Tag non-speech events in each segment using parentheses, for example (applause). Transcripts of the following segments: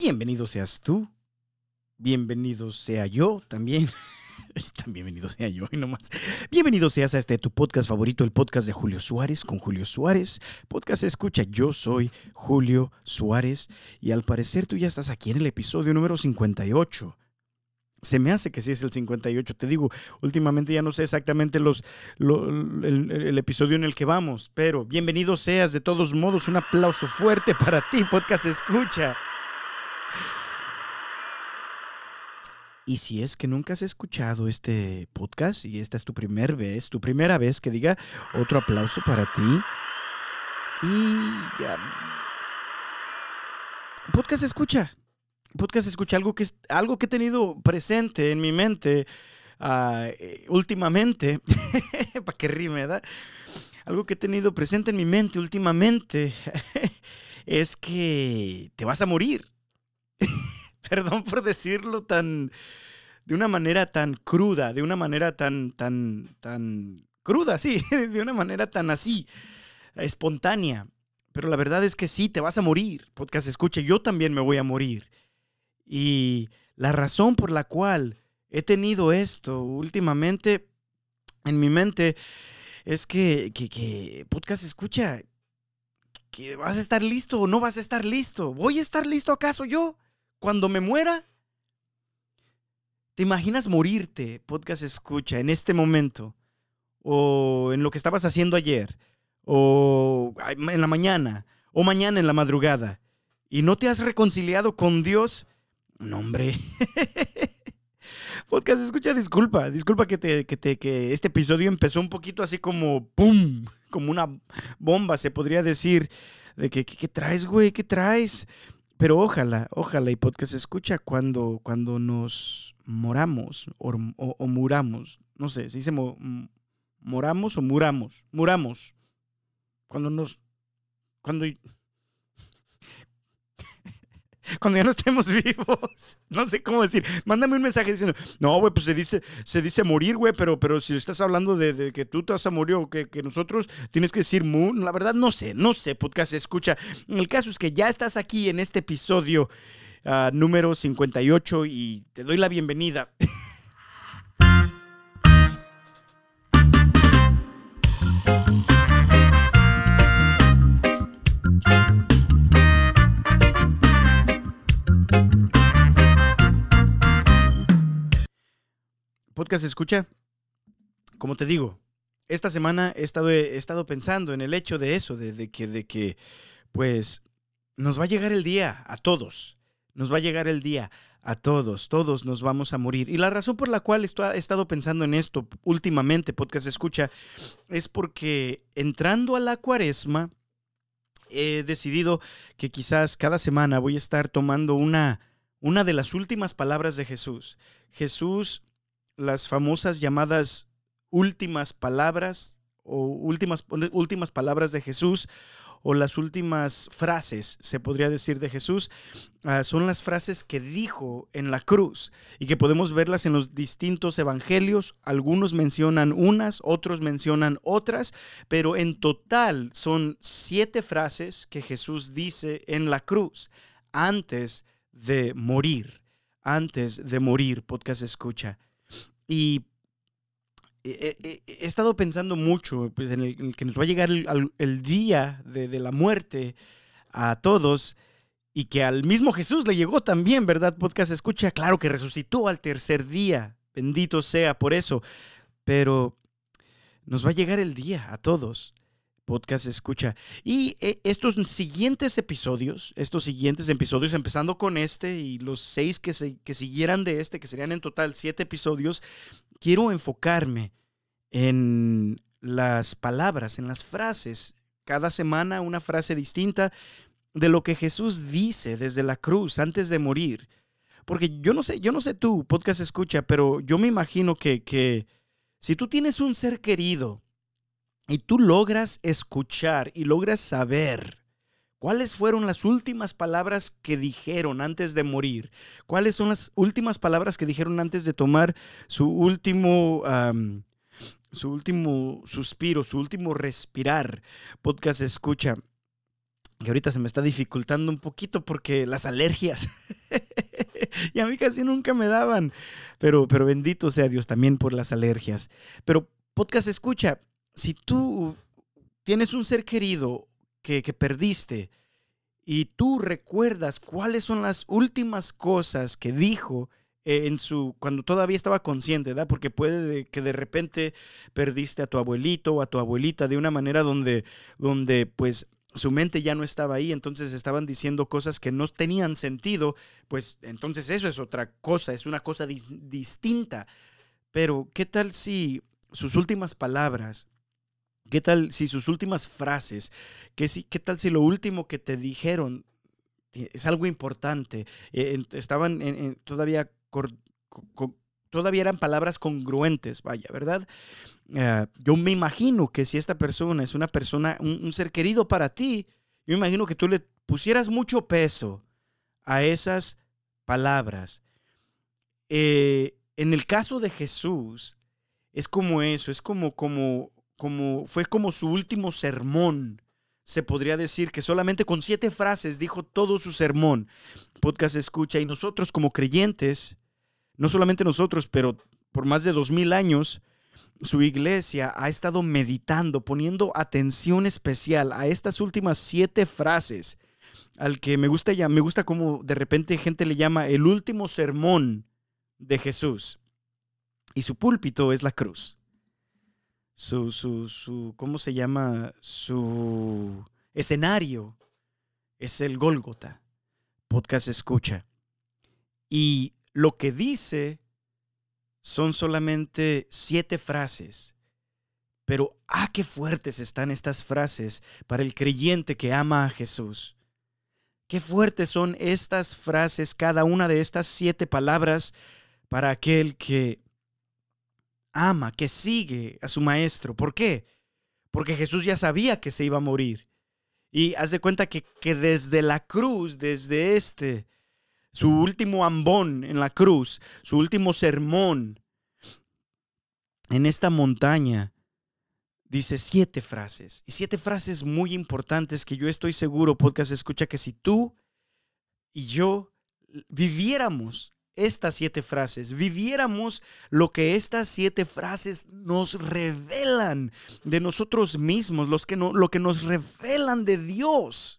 Bienvenido seas tú. Bienvenido sea yo también. (laughs) Tan bienvenido sea yo y no más. Bienvenido seas a este tu podcast favorito, el podcast de Julio Suárez con Julio Suárez. Podcast escucha, yo soy Julio Suárez y al parecer tú ya estás aquí en el episodio número 58. Se me hace que sí es el 58. Te digo, últimamente ya no sé exactamente los, el, el, episodio en el que vamos, pero bienvenido seas de todos modos. Un aplauso fuerte para ti, podcast escucha. Y si es que nunca has escuchado este podcast y esta es tu primera vez, tu primera vez que diga otro aplauso para ti. Y ya. Podcast escucha. Podcast escucha algo que, algo que he tenido presente en mi mente uh, últimamente. (laughs) para que rime, ¿verdad? Algo que he tenido presente en mi mente últimamente (laughs) es que te vas a morir. (laughs) perdón por decirlo tan, de una manera tan cruda, de una manera tan, tan, tan cruda, sí, (laughs) de una manera tan así, espontánea. Pero la verdad es que sí, te vas a morir. Podcast escuche, yo también me voy a morir. Y la razón por la cual he tenido esto últimamente en mi mente es que, que, que podcast escucha, que vas a estar listo o no vas a estar listo. ¿Voy a estar listo acaso yo? Cuando me muera, ¿te imaginas morirte, podcast escucha, en este momento? O en lo que estabas haciendo ayer, o en la mañana, o mañana en la madrugada, y no te has reconciliado con Dios? No, hombre. (laughs) podcast escucha, disculpa, disculpa que, te, que, te, que este episodio empezó un poquito así como ¡pum! Como una bomba, se podría decir. De que, ¿qué traes, güey? ¿Qué traes? Pero ojalá, ojalá y podcast escucha cuando, cuando nos moramos o, o, muramos. No sé, se dice moramos o muramos. Muramos. Cuando nos... Cuando (laughs) cuando ya no estemos vivos. (laughs) No sé cómo decir. Mándame un mensaje diciendo, no, güey, pues se dice, se dice morir, güey, pero, pero si estás hablando de, que tú te vas a morir o que, nosotros tienes que decir, la verdad no sé, no sé, podcast escucha. El caso es que ya estás aquí en este episodio uh, número 58 y te doy la bienvenida. (laughs) podcast escucha, como te digo, esta semana he estado, he estado pensando en el hecho de eso, de, que, de que, pues, nos va a llegar el día a todos, nos va a llegar el día a todos, todos nos vamos a morir. Y la razón por la cual he estado pensando en esto últimamente, podcast escucha, es porque entrando a la cuaresma, he decidido que quizás cada semana voy a estar tomando una, una de las últimas palabras de Jesús. Jesús las famosas llamadas últimas palabras o últimas, últimas palabras de Jesús o las últimas frases, se podría decir, de Jesús, ah, son las frases que dijo en la cruz y que podemos verlas en los distintos evangelios. Algunos mencionan unas, otros mencionan otras, pero en total son siete frases que Jesús dice en la cruz antes de morir. Antes de morir, podcast escucha. Y he, estado pensando mucho pues, en, el, que nos va a llegar el, día de, de, la muerte a todos y que al mismo Jesús le llegó también, ¿verdad? Podcast escucha, claro que resucitó al tercer día, bendito sea por eso, pero nos va a llegar el día a todos podcast escucha. Y eh, estos siguientes episodios, estos siguientes episodios, empezando con este y los seis que, se, que siguieran de este, que serían en total siete episodios, quiero enfocarme en las palabras, en las frases. Cada semana una frase distinta de lo que Jesús dice desde la cruz antes de morir. Porque yo no sé, yo no sé tú, podcast escucha, pero yo me imagino que, que si tú tienes un ser querido, y tú logras escuchar y logras saber cuáles fueron las últimas palabras que dijeron antes de morir, cuáles son las últimas palabras que dijeron antes de tomar su último... su último suspiro, su último respirar, podcast escucha. que ahorita se me está dificultando un poquito porque las alergias. (laughs) y a mí casi nunca me daban. Pero, pero bendito sea Dios también por las alergias. Pero podcast escucha, si tú tienes un ser querido que, que perdiste y tú recuerdas cuáles son las últimas cosas que dijo, eh, en su, cuando todavía estaba consciente, ¿verdad? Porque puede que de repente perdiste a tu abuelito o a tu abuelita de una manera donde, donde pues su mente ya no estaba ahí, entonces estaban diciendo cosas que no tenían sentido, pues entonces eso es otra cosa, es una cosa distinta. Pero, ¿qué tal si sus últimas palabras, qué tal si sus últimas frases, qué, tal si lo último que te dijeron es algo importante? Eh, estaban todavía, todavía eran palabras congruentes, vaya, ¿verdad? Eh, yo me imagino que si esta persona es una persona, un, ser querido para ti, yo me imagino que tú le pusieras mucho peso a esas palabras. Eh, en el caso de Jesús, es como eso, es como, como, como, fue como su último sermón. Se podría decir que solamente con siete frases dijo todo su sermón. Podcast escucha y nosotros como creyentes, no solamente nosotros, pero por más de dos mil años, su iglesia ha estado meditando, poniendo atención especial a estas últimas siete frases, al que me gusta ya, me gusta como de repente gente le llama el último sermón de Jesús. Y su púlpito es la cruz. Su, su, su, ¿cómo se llama? Su escenario es el Gólgota. Podcast escucha. Y lo que dice son solamente siete frases. Pero, ah, qué fuertes están estas frases para el creyente que ama a Jesús. Qué fuertes son estas frases, cada una de estas siete palabras para aquel que ama, que sigue a su maestro. ¿Por qué? Porque Jesús ya sabía que se iba a morir. Y haz de cuenta que, que desde la cruz, desde este, su último ambón en la cruz, su último sermón en esta montaña, dice siete frases. Y siete frases muy importantes que yo estoy seguro, podcast escucha, que si tú y yo viviéramos estas siete frases, viviéramos lo que estas siete frases nos revelan de nosotros mismos, los que no, lo que nos revelan de Dios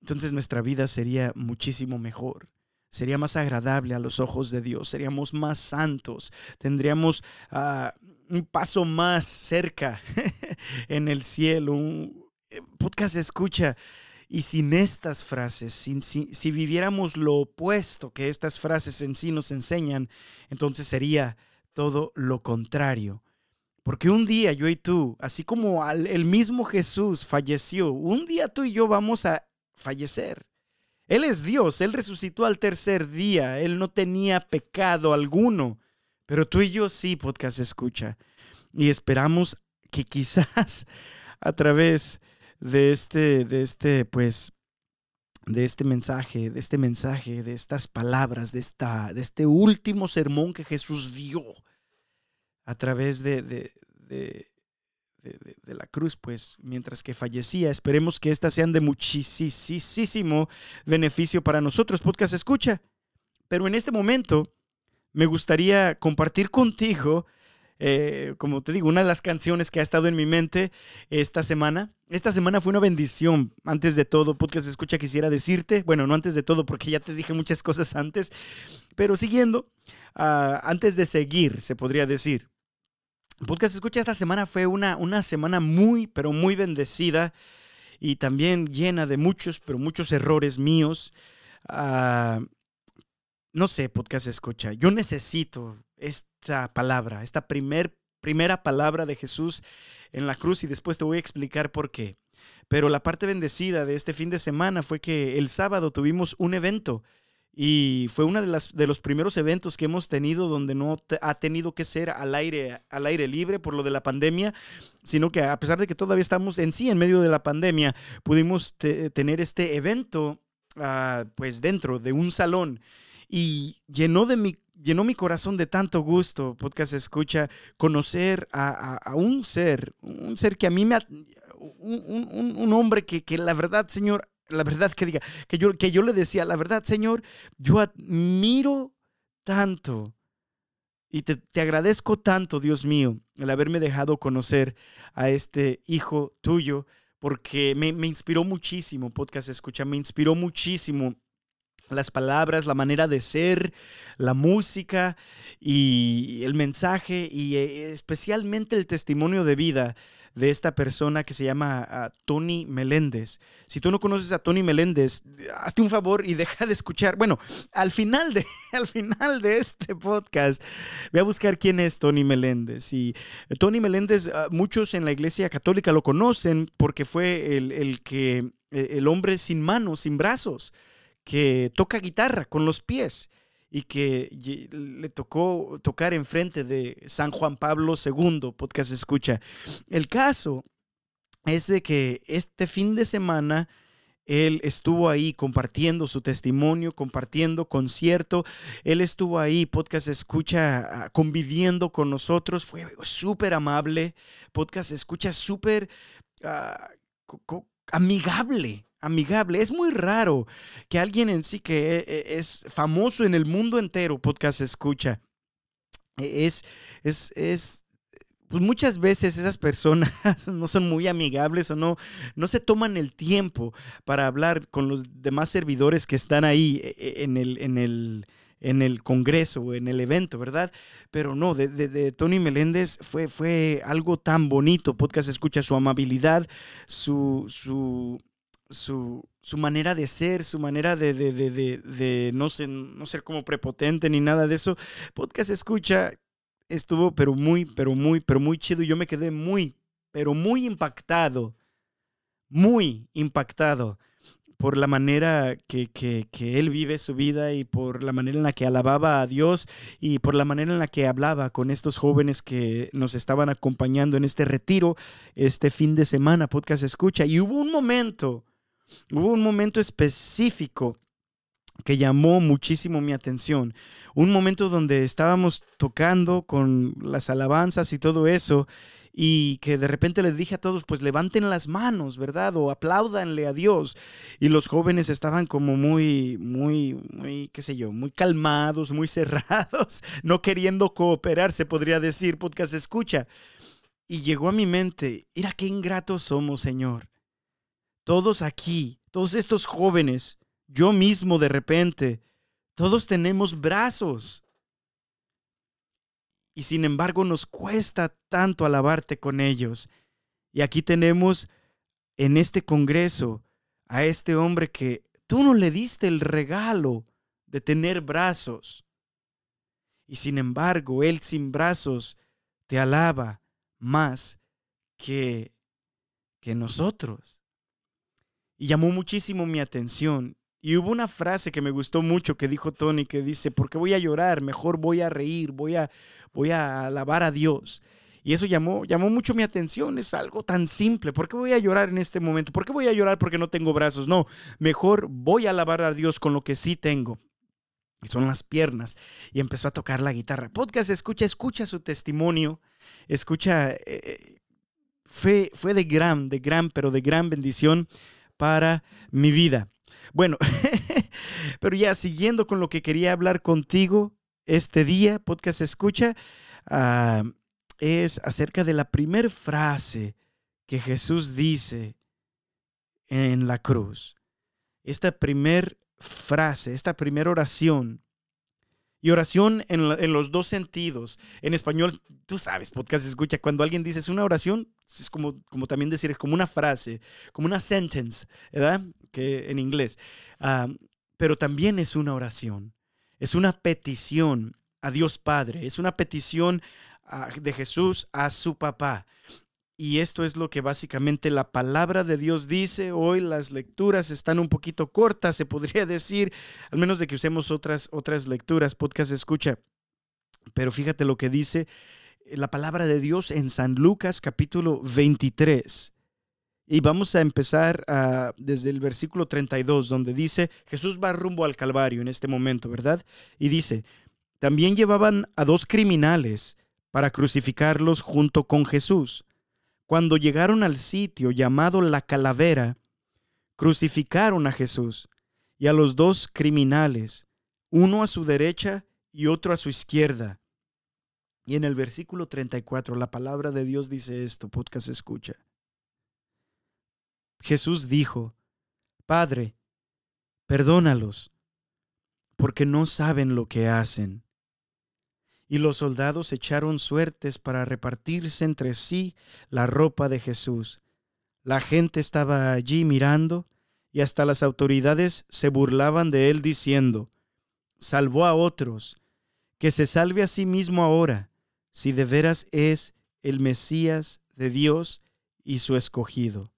entonces nuestra vida sería muchísimo mejor. Sería más agradable a los ojos de Dios, seríamos más santos, tendríamos ah, un paso más cerca (laughs) en el cielo. Un eh, podcast escucha. Y sin estas frases, si, si, viviéramos lo opuesto que estas frases en sí nos enseñan, entonces sería todo lo contrario. Porque un día yo y tú, así como el mismo Jesús falleció, un día tú y yo vamos a fallecer. Él es Dios, Él resucitó al tercer día, Él no tenía pecado alguno, pero tú y yo sí, podcast escucha. Y esperamos que quizás (laughs) a través de este, de este, pues, de este mensaje, de este mensaje, de estas palabras, de, esta, de este último sermón que Jesús dio a través de, de, de, la cruz, pues mientras que fallecía. Esperemos que estas sean de muchísimo beneficio para nosotros, podcast escucha. Pero en este momento me gustaría compartir contigo, eh, como te digo, una de las canciones que ha estado en mi mente esta semana. Esta semana fue una bendición. Antes de todo, podcast escucha, quisiera decirte, bueno, no antes de todo, porque ya te dije muchas cosas antes, pero siguiendo, ah, antes de seguir, se podría decir. Podcast Escucha esta semana fue una, una semana muy, pero muy bendecida y también llena de muchos, pero muchos errores míos. Ah, no sé, Podcast Escucha, yo necesito esta palabra, esta primer, primera palabra de Jesús en la cruz y después te voy a explicar por qué. Pero la parte bendecida de este fin de semana fue que el sábado tuvimos un evento y fue uno de, las, de los primeros eventos que hemos tenido donde no ha tenido que ser al aire, al aire libre por lo de la pandemia, sino que a pesar de que todavía estamos en sí en medio de la pandemia, pudimos tener este evento ah, pues dentro de un salón y llenó de mi llenó mi corazón de tanto gusto, podcast escucha, conocer a, a, un ser, un ser que a mí me, un, hombre que, que, la verdad, Señor, la verdad que diga, que yo, que yo le decía, la verdad, Señor, yo admiro tanto y te, te, agradezco tanto, Dios mío, el haberme dejado conocer a este hijo tuyo, porque me, me inspiró muchísimo, podcast escucha, me inspiró muchísimo las palabras, la manera de ser, la música y el mensaje y eh, especialmente el testimonio de vida de esta persona que se llama ah, Tony Meléndez. Si tú no conoces a Tony Meléndez, hazte un favor y deja de escuchar. Bueno, al final de, (laughs) al final de este podcast, voy a buscar quién es Tony Meléndez. Y Tony Meléndez, ah, muchos en la iglesia católica lo conocen porque fue el, el que, e, el hombre sin manos, sin brazos, que toca guitarra con los pies y que le tocó tocar enfrente de San Juan Pablo II, podcast escucha. El caso es de que este fin de semana él estuvo ahí compartiendo su testimonio, compartiendo concierto. Él estuvo ahí, podcast escucha, conviviendo con nosotros. Fue súper amable. Podcast escucha súper ah, amigable amigable. Es muy raro que alguien en sí que e, e, es famoso en el mundo entero, podcast escucha. E, es, es, es, pues muchas veces esas personas (laughs) no son muy amigables o no, no se toman el tiempo para hablar con los demás servidores que están ahí en el, en el, en el congreso o en el evento, ¿verdad? Pero no, de, de, Tony Meléndez fue, fue algo tan bonito. Podcast escucha su amabilidad, su, su, su, manera de ser, su manera de, de, no, ser, no ser como prepotente ni nada de eso. Podcast escucha estuvo pero muy, pero muy, pero muy chido. Yo me quedé muy, pero muy impactado, muy impactado por la manera que, que, que, él vive su vida y por la manera en la que alababa a Dios y por la manera en la que hablaba con estos jóvenes que nos estaban acompañando en este retiro este fin de semana, podcast escucha. Y hubo un momento Hubo un momento específico que llamó muchísimo mi atención. Un momento donde estábamos tocando con las alabanzas y todo eso y que de repente les dije a todos, pues levanten las manos, ¿verdad? O apláudanle a Dios. Y los jóvenes estaban como muy, muy, muy, qué sé yo, muy calmados, muy (laughs) cerrados, no queriendo cooperar, se podría decir, podcast escucha. Y llegó a mi mente, mira qué ingratos somos, Señor todos aquí, todos estos jóvenes, yo mismo de repente, todos tenemos brazos. Y sin embargo nos cuesta tanto alabarte con ellos. Y aquí tenemos en este Congreso a este hombre que tú no le diste el regalo de tener brazos. Y sin embargo, él sin brazos te alaba más que, que nosotros y llamó muchísimo mi atención. Y hubo una frase que me gustó mucho que dijo Tony que dice, ¿por qué voy a llorar? Mejor voy a reír, voy a, voy a alabar a Dios. Y eso llamó, llamó mucho mi atención. Es algo tan simple. ¿Por qué voy a llorar en este momento? ¿Por qué voy a llorar porque no tengo brazos? No, mejor voy a alabar a Dios con lo que sí tengo. Y son las piernas. Y empezó a tocar la guitarra. Podcast, escucha, escucha su testimonio. Escucha, eh, eh, fue, fue de gran, de gran, pero de gran bendición para mi vida. Bueno, (laughs) pero ya siguiendo con lo que quería hablar contigo este día, podcast escucha, ah, es acerca de la primera frase que Jesús dice en la cruz. Esta primera frase, esta primera oración y oración en, los dos sentidos. En español, tú sabes, podcast escucha, cuando alguien dice es una oración, es como, como también decir, es como una frase, como una sentence, ¿verdad? Que en inglés. Ah, pero también es una oración. Es una petición a Dios Padre. Es una petición ah, de Jesús a su papá. Y esto es lo que básicamente la palabra de Dios dice. Hoy las lecturas están un poquito cortas, se podría decir, al menos de que usemos otras, otras lecturas, podcast escucha. Pero fíjate lo que dice la palabra de Dios en San Lucas capítulo 23. Y vamos a empezar ah, desde el versículo 32, donde dice, Jesús va rumbo al Calvario en este momento, ¿verdad? Y dice, también llevaban a dos criminales para crucificarlos junto con Jesús. Cuando llegaron al sitio llamado la calavera, crucificaron a Jesús y a los dos criminales, uno a su derecha y otro a su izquierda. Y en el versículo 34, la palabra de Dios dice esto, podcast escucha. Jesús dijo, Padre, perdónalos, porque no saben lo que hacen. Y los soldados echaron suertes para repartirse entre sí la ropa de Jesús. La gente estaba allí mirando y hasta las autoridades se burlaban de él diciendo, salvó a otros, que se salve a sí mismo ahora, si de veras es el Mesías de Dios y su escogido.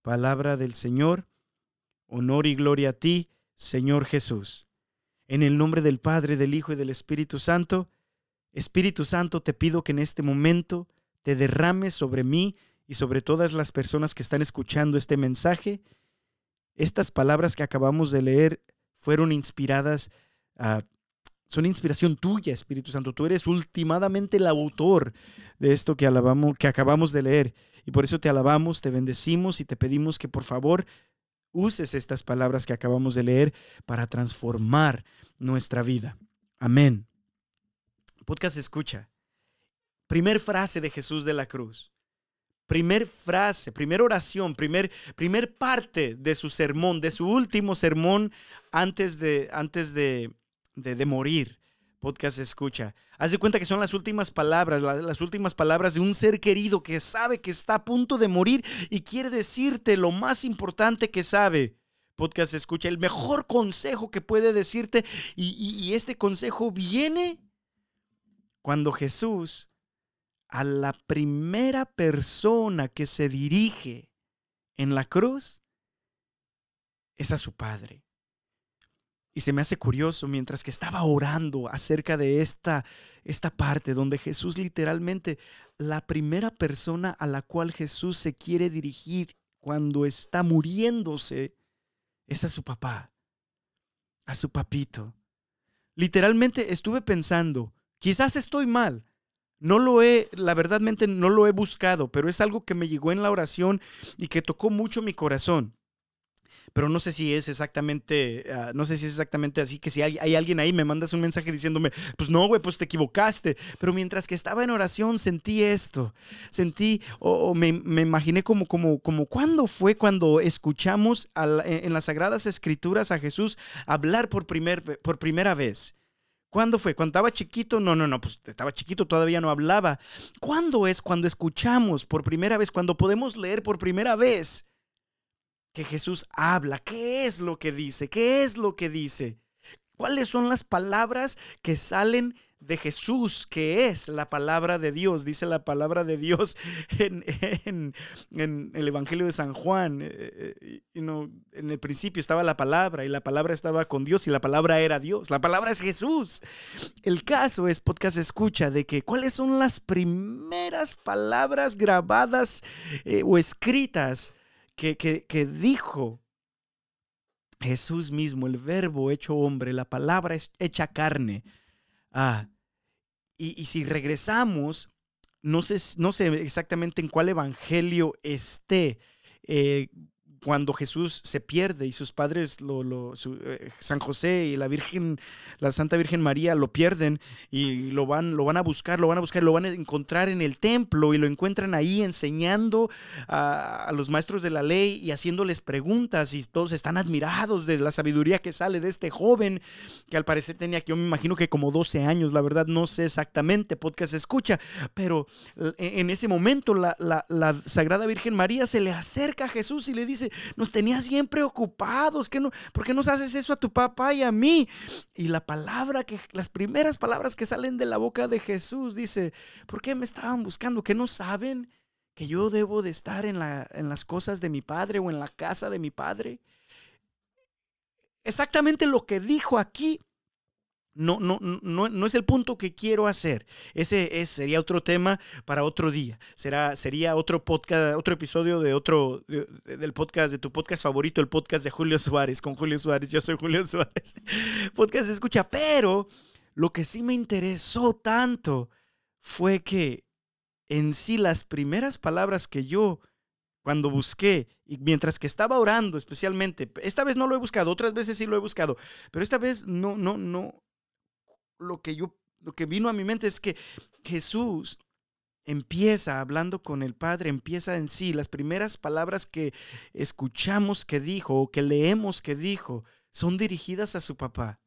Palabra del Señor, honor y gloria a ti, Señor Jesús. En el nombre del Padre, del Hijo y del Espíritu Santo, Espíritu Santo, te pido que en este momento te derrames sobre mí y sobre todas las personas que están escuchando este mensaje. Estas palabras que acabamos de leer fueron inspiradas, son inspiración tuya, Espíritu Santo. Tú eres ultimadamente el autor de esto que, alabamos, que acabamos de leer. Y por eso te alabamos, te bendecimos y te pedimos que por favor uses estas palabras que acabamos de leer para transformar nuestra vida. Amén. Podcast escucha. Primer frase de Jesús de la cruz. Primer frase, primera oración, primer, primer parte de su sermón, de su último sermón antes de, antes de, de, morir. Podcast escucha. Haz de cuenta que son las últimas palabras, las últimas palabras de un ser querido que sabe que está a punto de morir y quiere decirte lo más importante que sabe. Podcast escucha, el mejor consejo que puede decirte y, y este consejo viene cuando Jesús a la primera persona que se dirige en la cruz es a su Padre. Y se me hace curioso mientras que estaba orando acerca de esta, esta parte donde Jesús literalmente, la primera persona a la cual Jesús se quiere dirigir cuando está muriéndose es a su papá, a su papito. Literalmente estuve pensando, quizás estoy mal, no lo he, la verdadmente no lo he buscado, pero es algo que me llegó en la oración y que tocó mucho mi corazón. Pero no sé si es exactamente, ah, no sé si es exactamente así, que si hay, alguien ahí, me mandas un mensaje diciéndome, pues no, güey, pues te equivocaste. Pero mientras que estaba en oración, sentí esto, sentí, o, me, imaginé como, como, como, ¿cuándo fue cuando escuchamos en las Sagradas Escrituras a Jesús hablar por, primer, por primera vez? ¿Cuándo fue? ¿Cuando estaba chiquito? No, no, no, pues estaba chiquito, todavía no hablaba. ¿Cuándo es cuando escuchamos por primera vez, cuando podemos leer por primera vez que Jesús habla? ¿Qué es lo que dice? ¿Qué es lo que dice? ¿Cuáles son las palabras que salen de Jesús, que es la palabra de Dios. Dice la palabra de Dios (laughs) en, el Evangelio de San Juan. Eh, eh, en el principio estaba la palabra y la palabra estaba con Dios y la palabra era Dios. La palabra es Jesús. El caso es, podcast escucha, de que cuáles son las primeras palabras grabadas eh, o escritas que, que dijo Jesús mismo, el verbo hecho hombre, la palabra hecha carne. Ah, y, si regresamos, no sé, no sé exactamente en cuál evangelio esté, eh, cuando Jesús se pierde y sus padres, eh, San José y la Virgen, la Santa Virgen María lo pierden y lo van, lo van a buscar, lo van a buscar, lo van a encontrar en el templo y lo encuentran ahí enseñando a, los maestros de la ley y haciéndoles preguntas y todos están admirados de la sabiduría que sale de este joven que al parecer tenía que yo me imagino que como 12 años, la verdad no sé exactamente, podcast escucha, pero e, en ese momento la, la Sagrada Virgen María se le acerca a Jesús y le dice, nos tenías bien preocupados. ¿Qué no, ¿Por qué nos haces eso a tu papá y a mí? Y la palabra que, las primeras palabras que salen de la boca de Jesús dice, ¿por qué me estaban buscando? ¿Que no saben que yo debo de estar en, la, en las cosas de mi padre o en la casa de mi padre? Exactamente lo que dijo aquí no, no, no, no es el punto que quiero hacer. Ese, sería otro tema para otro día. Será, sería otro podcast, otro episodio de otro del podcast, de tu podcast favorito, el podcast de Julio Suárez, con Julio Suárez. Yo soy Julio Suárez. (laughs) Podcast escucha, pero lo que sí me interesó tanto fue que en sí las primeras palabras que yo cuando busqué y mientras que estaba orando especialmente, esta vez no lo he buscado, otras veces sí lo he buscado, pero esta vez no, no, no, lo que yo, lo que vino a mi mente es que Jesús empieza hablando con el Padre, empieza en sí, las primeras palabras que escuchamos que dijo o que leemos que dijo son dirigidas a su papá,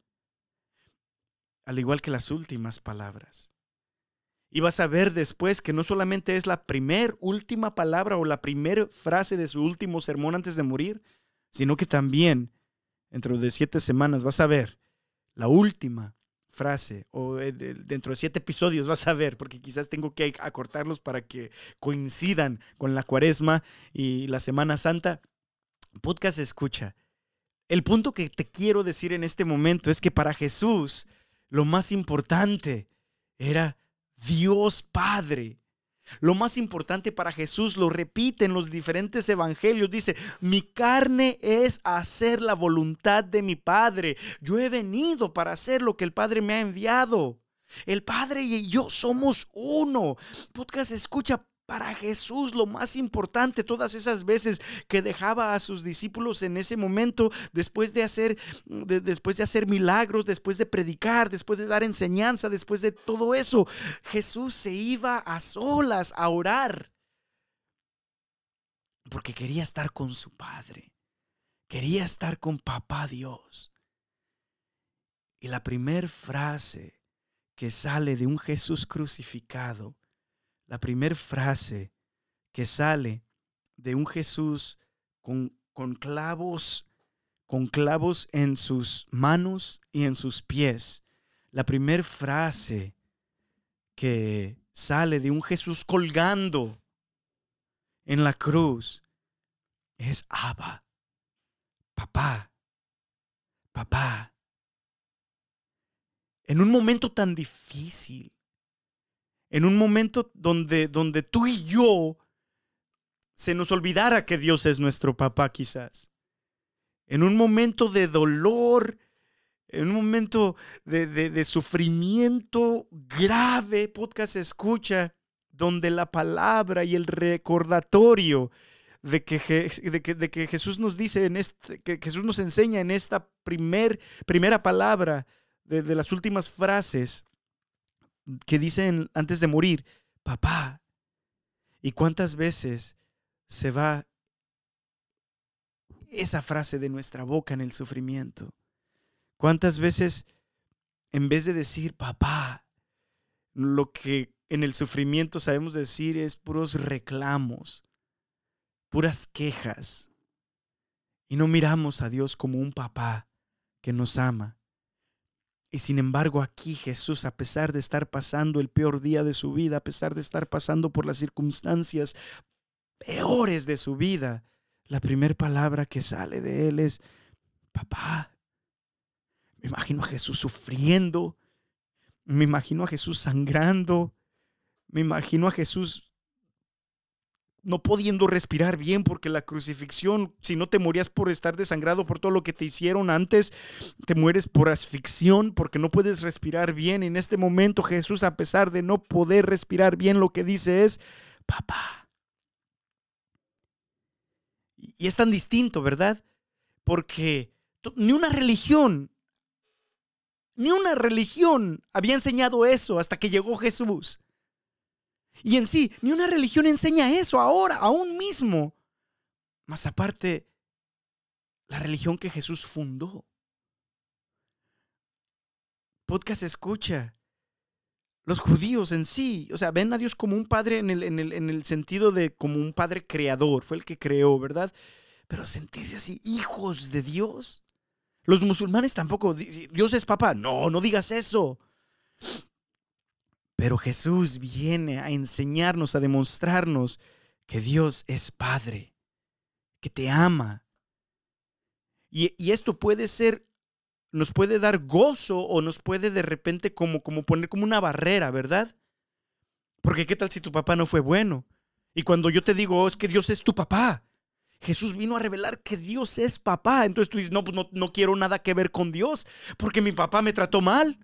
al igual que las últimas palabras. Y vas a ver después que no solamente es la primer, última palabra o la primera frase de su último sermón antes de morir, sino que también, dentro de siete semanas, vas a ver la última frase o dentro de siete episodios vas a ver, porque quizás tengo que acortarlos para que coincidan con la cuaresma y la Semana Santa. Podcast escucha. El punto que te quiero decir en este momento es que para Jesús lo más importante era Dios Padre. Lo más importante para Jesús lo repite en los diferentes evangelios. Dice, mi carne es hacer la voluntad de mi Padre. Yo he venido para hacer lo que el Padre me ha enviado. El Padre y yo somos uno. Podcast escucha para Jesús lo más importante todas esas veces que dejaba a sus discípulos en ese momento después de hacer después de hacer milagros, después de predicar, después de dar enseñanza, después de todo eso, Jesús se iba a solas a orar porque quería estar con su Padre. Quería estar con papá Dios. Y la primer frase que sale de un Jesús crucificado la primera frase que sale de un Jesús con, con clavos, con clavos en sus manos y en sus pies. La primera frase que sale de un Jesús colgando en la cruz es Abba, papá, papá. En un momento tan difícil, en un momento donde, donde tú y yo se nos olvidara que Dios es nuestro papá quizás. En un momento de dolor, en un momento de, sufrimiento grave, podcast escucha, donde la palabra y el recordatorio de que, de que, Jesús nos dice, en este, que Jesús nos enseña en esta primer, primera palabra de, de las últimas frases, que dicen antes de morir, papá. ¿Y cuántas veces se va esa frase de nuestra boca en el sufrimiento? ¿Cuántas veces en vez de decir papá, lo que en el sufrimiento sabemos decir es puros reclamos, puras quejas? Y no miramos a Dios como un papá que nos ama, y sin embargo aquí Jesús, a pesar de estar pasando el peor día de su vida, a pesar de estar pasando por las circunstancias peores de su vida, la primera palabra que sale de él es, papá. Me imagino a Jesús sufriendo, me imagino a Jesús sangrando, me imagino a Jesús no pudiendo respirar bien porque la crucifixión, si no te morías por estar desangrado por todo lo que te hicieron antes, te mueres por asfixión porque no puedes respirar bien. En este momento Jesús, a pesar de no poder respirar bien, lo que dice es, papá. Y es tan distinto, ¿verdad? Porque ni una religión, ni una religión había enseñado eso hasta que llegó Jesús. Y en sí, ni una religión enseña eso ahora, aún mismo. Más aparte, la religión que Jesús fundó. Podcast escucha. Los judíos en sí, o sea, ven a Dios como un padre en el, en el, en el sentido de como un padre creador, fue el que creó, ¿verdad? Pero sentirse así, hijos de Dios. Los musulmanes tampoco, Dios es papá. No, no digas eso. Pero Jesús viene a enseñarnos, a demostrarnos que Dios es Padre, que te ama. Y, esto puede ser, nos puede dar gozo o nos puede de repente como, como poner como una barrera, ¿verdad? Porque qué tal si tu papá no fue bueno. Y cuando yo te digo, oh, es que Dios es tu papá. Jesús vino a revelar que Dios es papá. Entonces tú dices, no, pues no, no quiero nada que ver con Dios, porque mi papá me trató mal,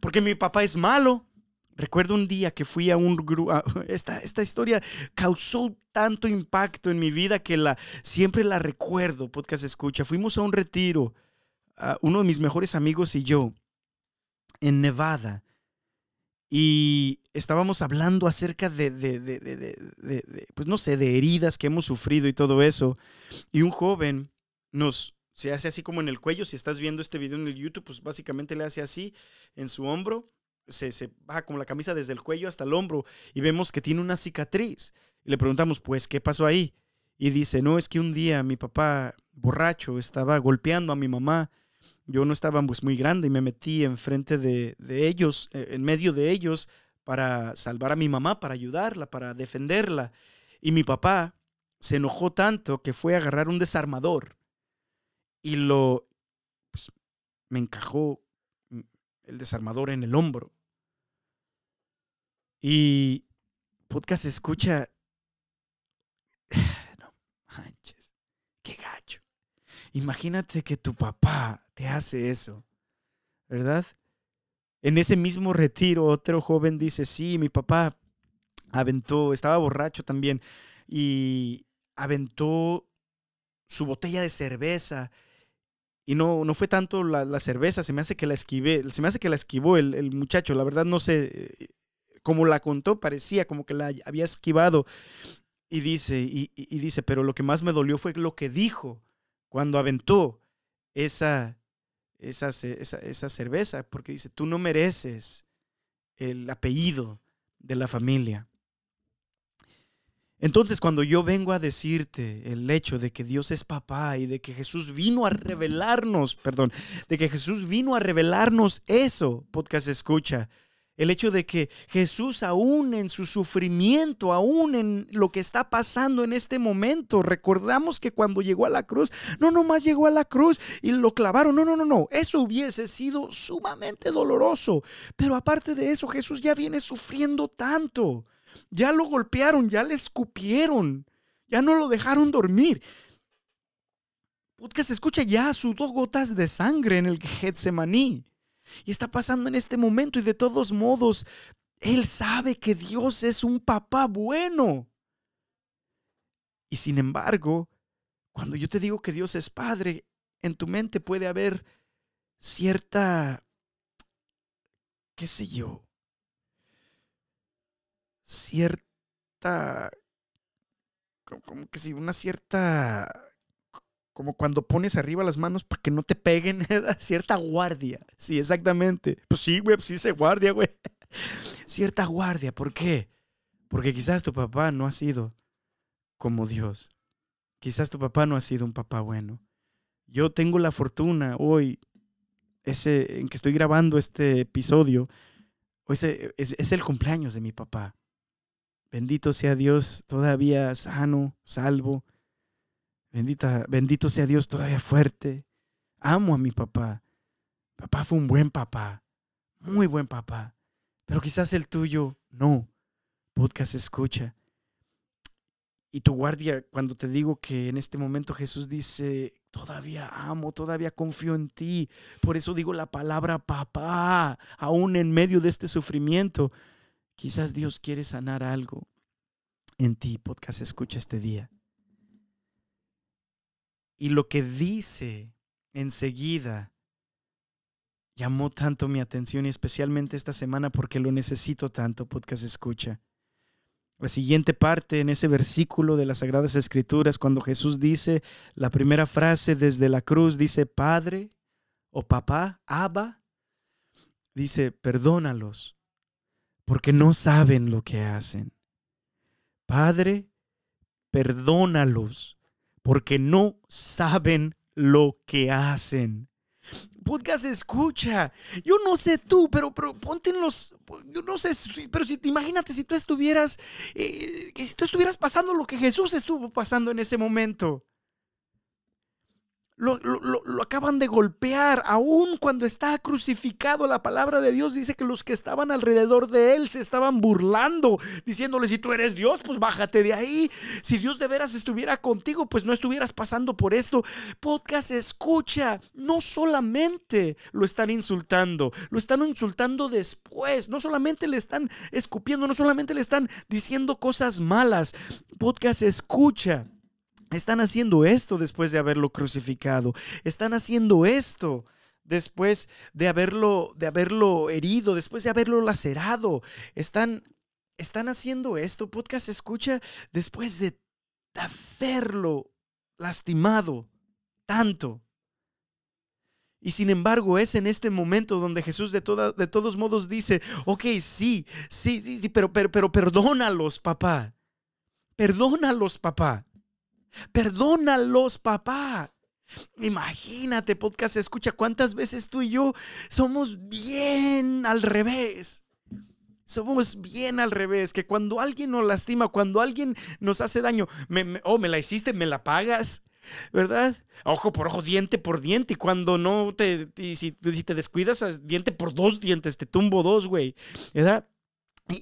porque mi papá es malo, Recuerdo un día que fui a un grupo, (laughs) esta, esta historia causó tanto impacto en mi vida que la, siempre la recuerdo, podcast escucha. Fuimos a un retiro, uno de mis mejores amigos y yo, en Nevada, y estábamos hablando acerca de, de, de, de, pues no sé, de heridas que hemos sufrido y todo eso. Y un joven nos, se hace así como en el cuello, si estás viendo este video en el YouTube, pues básicamente le hace así en su hombro se, baja como la camisa desde el cuello hasta el hombro y vemos que tiene una cicatriz. Y le preguntamos, pues, ¿qué pasó ahí? Y dice, no, es que un día mi papá borracho estaba golpeando a mi mamá. Yo no estaba pues, muy grande y me metí enfrente de, de ellos, eh, en medio de ellos, para salvar a mi mamá, para ayudarla, para defenderla. Y mi papá se enojó tanto que fue a agarrar un desarmador y lo, pues, me encajó el desarmador en el hombro. Y podcast escucha. (sighs) No manches. Qué gacho. Imagínate que tu papá te hace eso. ¿Verdad? En ese mismo retiro, otro joven dice: Sí, mi papá aventó, estaba borracho también, y aventó su botella de cerveza. Y no, no fue tanto la, cerveza, se me hace que la esquivé, se me hace que la esquivó el, el muchacho. La verdad no sé como la contó, parecía como que la había esquivado. Y dice, y, dice, pero lo que más me dolió fue lo que dijo cuando aventó esa, esa, esa, cerveza, porque dice, tú no mereces el apellido de la familia. Entonces, cuando yo vengo a decirte el hecho de que Dios es papá y de que Jesús vino a revelarnos, perdón, de que Jesús vino a revelarnos eso, podcast escucha, el hecho de que Jesús aún en su sufrimiento, aún en lo que está pasando en este momento, recordamos que cuando llegó a la cruz, no nomás llegó a la cruz y lo clavaron, no, no, no, no, eso hubiese sido sumamente doloroso. Pero aparte de eso, Jesús ya viene sufriendo tanto. Ya lo golpearon, ya le escupieron, ya no lo dejaron dormir. Se escucha ya sudó gotas de sangre en el Getsemaní. Y está pasando en este momento y de todos modos, Él sabe que Dios es un papá bueno. Y sin embargo, cuando yo te digo que Dios es padre, en tu mente puede haber cierta, qué sé yo, cierta, como que si una cierta como cuando pones arriba las manos para que no te peguen, (laughs) cierta guardia. Sí, exactamente. Pues sí, güey, sí se guardia, güey. (laughs) Cierta guardia, ¿por qué? Porque quizás tu papá no ha sido como Dios. Quizás tu papá no ha sido un papá bueno. Yo tengo la fortuna hoy, ese, en que estoy grabando este episodio, hoy es el cumpleaños de mi papá. Bendito sea Dios, todavía sano, salvo Bendito sea Dios todavía fuerte. Amo a mi papá. Papá fue un buen papá, muy buen papá. Pero quizás el tuyo no. Podcast escucha. Y tu guardia, cuando te digo que en este momento Jesús dice, todavía amo, todavía confío en ti. Por eso digo la palabra papá, aún en medio de este sufrimiento. Quizás Dios quiere sanar algo en ti. Podcast escucha este día. Y lo que dice enseguida llamó tanto mi atención y especialmente esta semana porque lo necesito tanto, podcast escucha. La siguiente parte en ese versículo de las Sagradas Escrituras, cuando Jesús dice la primera frase desde la cruz, dice, Padre o papá, Abba, dice, perdónalos, porque no saben lo que hacen. Padre, perdónalos, porque no saben lo que hacen. Podcast escucha. Yo no sé tú, pero, pero ponte en los. Yo no sé, pero si imagínate si tú estuvieras. Eh, si tú estuvieras pasando lo que Jesús estuvo pasando en ese momento. Lo, acaban de golpear, aún cuando está crucificado. La palabra de Dios dice que los que estaban alrededor de él se estaban burlando, diciéndole, si tú eres Dios, pues bájate de ahí. Si Dios de veras estuviera contigo, pues no estuvieras pasando por esto. Podcast escucha, no solamente lo están insultando, lo están insultando después, no solamente le están escupiendo, no solamente le están diciendo cosas malas. Podcast escucha están haciendo esto después de haberlo crucificado. Están haciendo esto después de haberlo, de haberlo herido, después de haberlo lacerado. Están, están haciendo esto. Podcast escucha después de haberlo lastimado tanto. Y sin embargo es en este momento donde Jesús de, de todos modos dice, ok, sí, sí, sí, sí pero, pero, pero perdónalos, papá. Perdónalos, papá. Perdónalos, papá. Imagínate, podcast, escucha cuántas veces tú y yo somos bien al revés. Somos bien al revés, que cuando alguien nos lastima, cuando alguien nos hace daño, me, oh, me la hiciste, me la pagas, ¿verdad? Ojo por ojo, diente por diente. Y cuando no te, si, si, te descuidas, diente por dos dientes, te tumbo dos, güey, ¿verdad?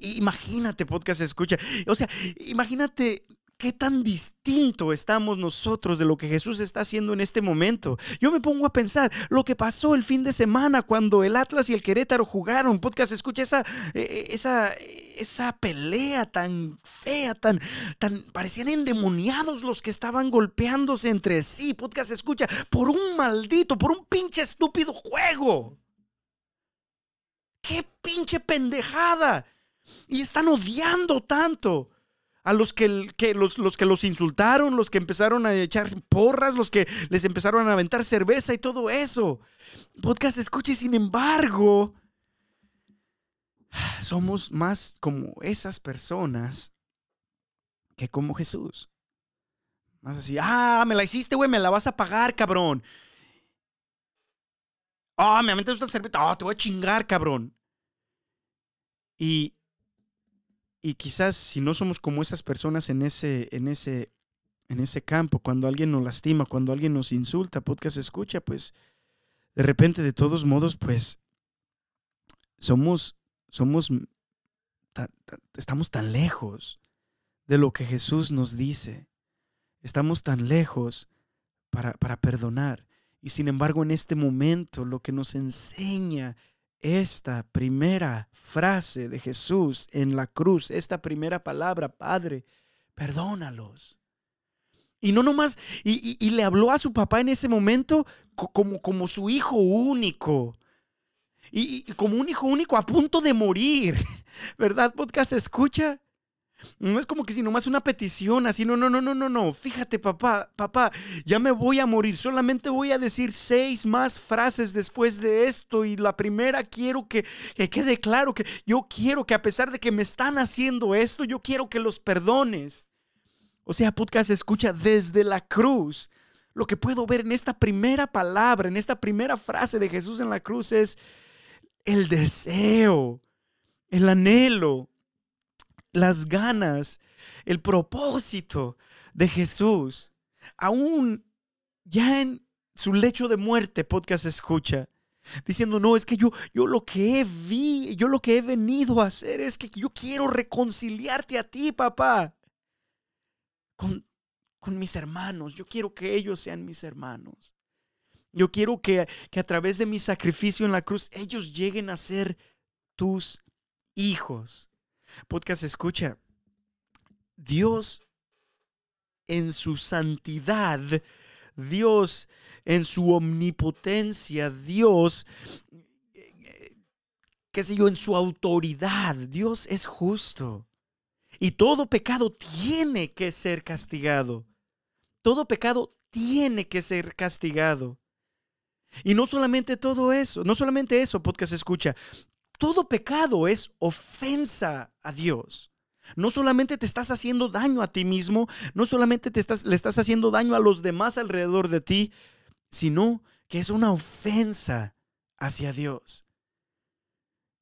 imagínate, podcast, escucha. O sea, imagínate qué tan distinto estamos nosotros de lo que Jesús está haciendo en este momento. Yo me pongo a pensar lo que pasó el fin de semana cuando el Atlas y el Querétaro jugaron. Podcast, escucha esa, e, e, esa, esa pelea tan fea, tan, tan, parecían endemoniados los que estaban golpeándose entre sí. Podcast, escucha, por un maldito, por un pinche estúpido juego. ¡Qué pinche pendejada! Y están odiando tanto a los que, los, los, que los insultaron, los que empezaron a echar porras, los que les empezaron a aventar cerveza y todo eso. Podcast escuche, sin embargo, somos más como esas personas que como Jesús. Más así, ah, me la hiciste, güey, me la vas a pagar, cabrón. Ah, me aventas esta cerveza, ah, te voy a chingar, cabrón. Y, y quizás si no somos como esas personas en ese, en ese, en ese campo, cuando alguien nos lastima, cuando alguien nos insulta, podcast escucha, pues de repente, de todos modos, pues somos, somos, estamos tan lejos de lo que Jesús nos dice. Estamos tan lejos para, para perdonar. Y sin embargo, en este momento, lo que nos enseña esta primera frase de Jesús en la cruz, esta primera palabra, Padre, perdónalos. Y no nomás, y, le habló a su papá en ese momento como, como su hijo único. Y, y, como un hijo único a punto de morir. (laughs) ¿Verdad, podcast? Escucha. No es como que si nomás una petición, así, no, no, no, no, no, no. Fíjate, papá, papá, ya me voy a morir. Solamente voy a decir seis más frases después de esto. Y la primera quiero que, que quede claro que yo quiero que a pesar de que me están haciendo esto, yo quiero que los perdones. O sea, podcast escucha desde la cruz. Lo que puedo ver en esta primera palabra, en esta primera frase de Jesús en la cruz es el deseo, el anhelo las ganas, el propósito de Jesús, aún ya en su lecho de muerte, podcast escucha, diciendo, no, es que yo, yo lo que he vi, yo lo que he venido a hacer es que yo quiero reconciliarte a ti, papá, con, con mis hermanos, yo quiero que ellos sean mis hermanos. Yo quiero que, que a través de mi sacrificio en la cruz ellos lleguen a ser tus hijos. Podcast escucha. Dios en su santidad, Dios en su omnipotencia, Dios, qué sé yo, en su autoridad, Dios es justo. Y todo pecado tiene que ser castigado. Todo pecado tiene que ser castigado. Y no solamente todo eso, no solamente eso, podcast escucha, todo pecado es ofensa a Dios. No solamente te estás haciendo daño a ti mismo, no solamente te estás, le estás haciendo daño a los demás alrededor de ti, sino que es una ofensa hacia Dios.